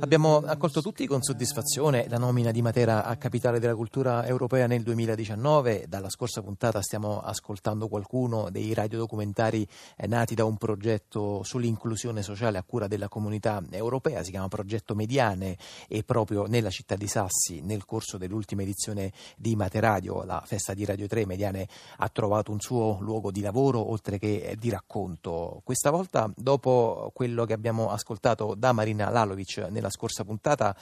Abbiamo accolto tutti con soddisfazione la nomina di Matera a capitale della cultura europea nel 2019. Dalla scorsa puntata stiamo ascoltando qualcuno dei radiodocumentari eh, nati da un progetto sull'inclusione sociale a cura della comunità europea, si chiama Progetto Mediane e proprio nella città di Sassi, nel corso dell'ultima edizione di Materadio, la festa di Radio 3, Mediane ha trovato un suo luogo di lavoro oltre che di racconto. Questa volta, dopo quello che abbiamo ascoltato da Marina Lalovic nella nella scorsa puntata.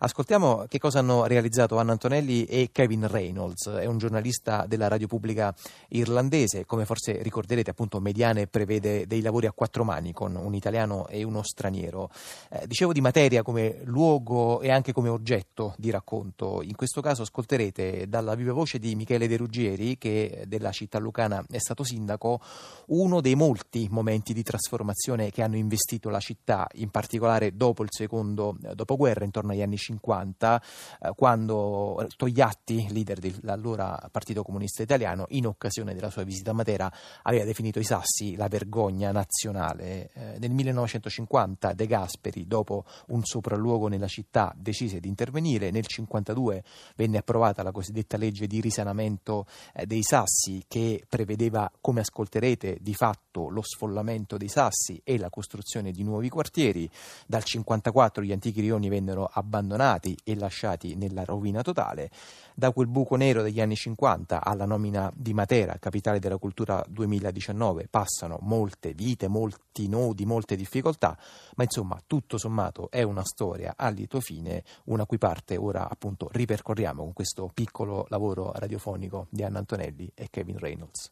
Ascoltiamo che cosa hanno realizzato Anna Antonelli e Kevin Reynolds, è un giornalista della radio pubblica irlandese, come forse ricorderete appunto Mediane prevede dei lavori a quattro mani con un italiano e uno straniero. Eh, dicevo di materia come luogo e anche come oggetto di racconto, in questo caso ascolterete dalla viva voce di Michele De Ruggieri che della città lucana è stato sindaco uno dei molti momenti di trasformazione che hanno investito la città, in particolare dopo il secondo dopoguerra, intorno agli anni 50, eh, quando Togliatti, leader dell'allora Partito Comunista Italiano, in occasione della sua visita a Matera, aveva definito i Sassi la vergogna nazionale. Eh, nel 1950 De Gasperi, dopo un sopralluogo nella città, decise di intervenire. Nel 1952 venne approvata la cosiddetta legge di risanamento eh, dei Sassi che prevedeva, come ascolterete, di fatto lo sfollamento dei Sassi e la costruzione di nuovi quartieri. Dal 1954 gli antichi rioni vennero abbandonati e lasciati nella rovina totale. Da quel buco nero degli anni 50 alla nomina di Matera, capitale della cultura 2019, passano molte vite, molti nodi, molte difficoltà, ma insomma tutto sommato è una storia a lieto fine, una cui parte ora appunto ripercorriamo con questo piccolo lavoro radiofonico di Anna Antonelli e Kevin Reynolds.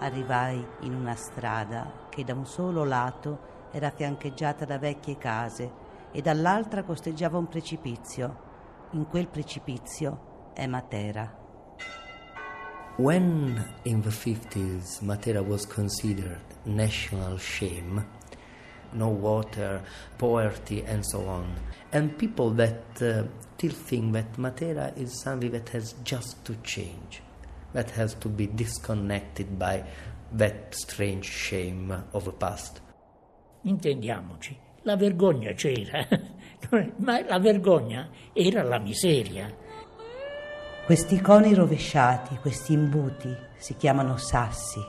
Arrivai in una strada che da un solo lato era fiancheggiata da vecchie case e dall'altra costeggiava un precipizio. In quel precipizio è Matera. When in the 50s Matera was considered national shame, no water, poverty, and so on, and people that uh, still think that Matera is something that has just to change. That has to be disconnected by that strange shame of the past. Intendiamoci, la vergogna c'era, ma la vergogna era la miseria. Questi coni rovesciati, questi imbuti, si chiamano sassi.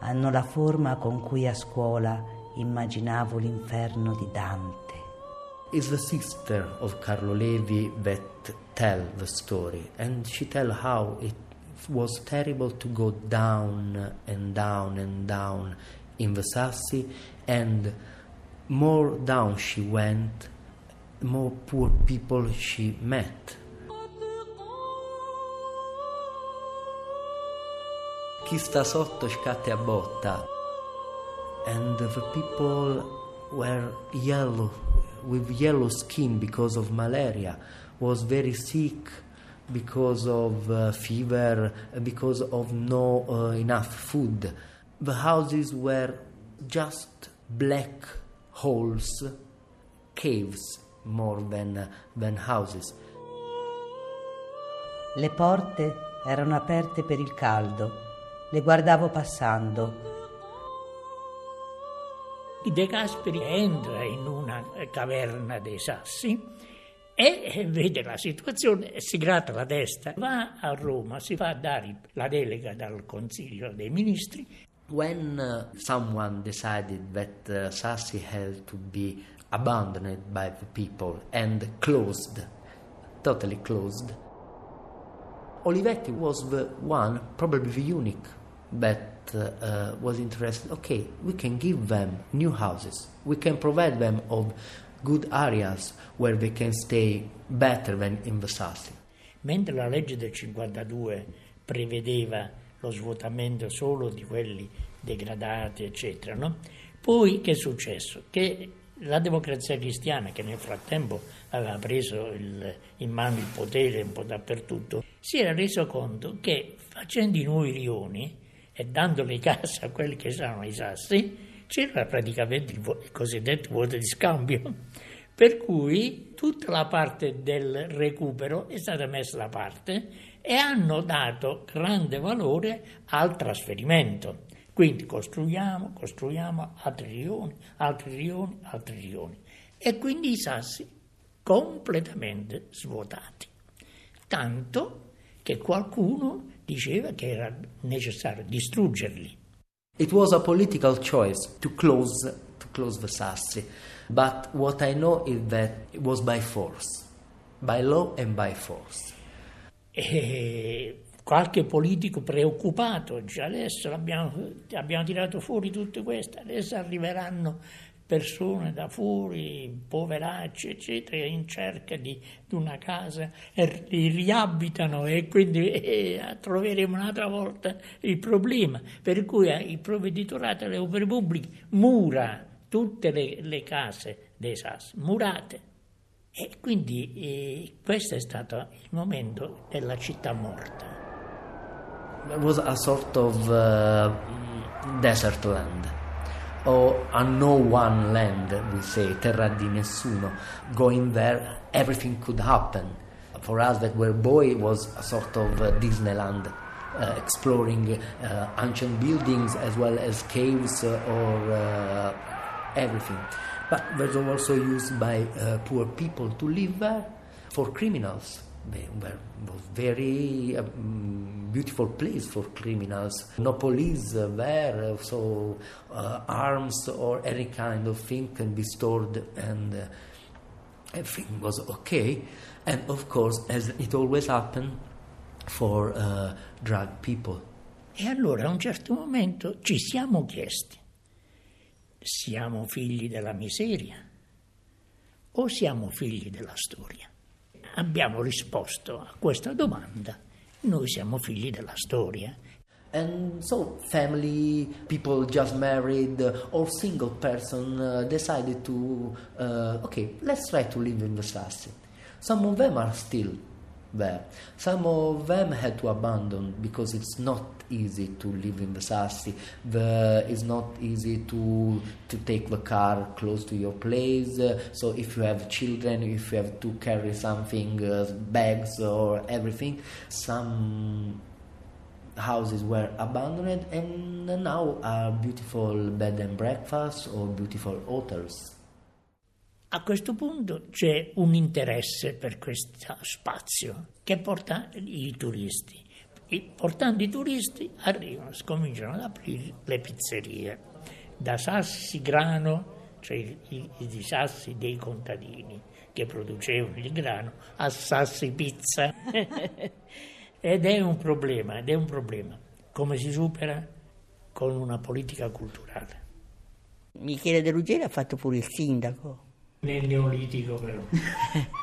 Hanno la forma con cui a scuola immaginavo l'inferno di Dante. Is the sister of Carlo Levi that tell the story, and she tell how it was terrible to go down and down and down in the Sassi, and more down she went, more poor people she met. Chi sta sotto scatte a botta. And the people were yellow, with yellow skin because of malaria, was very sick because of uh, fever, because of no uh, enough food. The houses were just black holes, caves more than, than houses. Le porte erano aperte per il caldo, le guardavo passando. De Gasperi entra in una caverna dei sassi e vede la situazione, si gratta la testa, va a Roma, si fa dare la delega dal Consiglio dei Ministri. When uh, someone decided that uh, Sassi had to be abandoned by the people and closed, totally closed, Olivetti was the one, probably the unique, that uh, uh, was interested. Okay, we can give them new houses. We can provide them of good areas where they can stay better than in the Sassi. Mentre la legge del 52 prevedeva lo svuotamento solo di quelli degradati, eccetera, no? poi che è successo? Che la democrazia cristiana, che nel frattempo aveva preso il, in mano il potere un po' dappertutto, si era reso conto che facendo i nuovi rioni e dando le case a quelli che erano i sassi, c'era praticamente il, cosiddetto voto di scambio, per cui tutta la parte del recupero è stata messa da parte e hanno dato grande valore al trasferimento. Quindi costruiamo, costruiamo altri rioni, altri rioni, altri rioni. E quindi i sassi completamente svuotati. Tanto che qualcuno diceva che era necessario distruggerli. It was a political choice to close, to close Sassi, but what I know is that it was by force, by law and by force. E qualche politico preoccupato, già adesso abbiamo, abbiamo tirato fuori tutte queste, adesso arriveranno persone da fuori, poveracci, eccetera, in cerca di, di una casa, e li riabitano e quindi eh, troveremo un'altra volta il problema. Per cui eh, il provveditorato delle opere pubbliche mura tutte le, le case dei SAS, murate. E quindi eh, questo è stato il momento della città morta. It was a sort of uh, desert land. Or a no one land, we say, terra di nessuno. Going there, everything could happen. For us, that were boy was a sort of uh, Disneyland. Uh, exploring uh, ancient buildings as well as caves uh, or uh, everything. But was also used by poor people to live there for criminals was very uh, beautiful place for criminals. No police there, so uh, arms or any kind of thing can be stored, and uh, everything was okay. And of course, as it always happened for uh, drug people. E allora a un certo momento ci siamo chiesti, siamo figli della miseria o siamo figli della storia? Abbiamo risposto a questa domanda. Noi siamo figli della storia. And so, family, people just married, or single person uh, decided to, uh, okay, let's try to live in the Sassi. Some of them are still there. Some of them had to abandon because it's not easy to live in the. The, it's not easy to to take the car close to your place. Uh, so if you have children, if you have to carry something, uh, bags or everything, some houses were abandoned and now are beautiful bed and breakfast or beautiful hotels. A questo punto c'è un interesse per questo spazio che porta i turisti. E portando i turisti arrivano, scominciano ad aprire le pizzerie. Da sassi grano, cioè i, i sassi dei contadini che producevano il grano, a sassi pizza. ed è un problema, ed è un problema. Come si supera? Con una politica culturale. Michele De Ruggeri ha fatto pure il sindaco nel Neolitico però.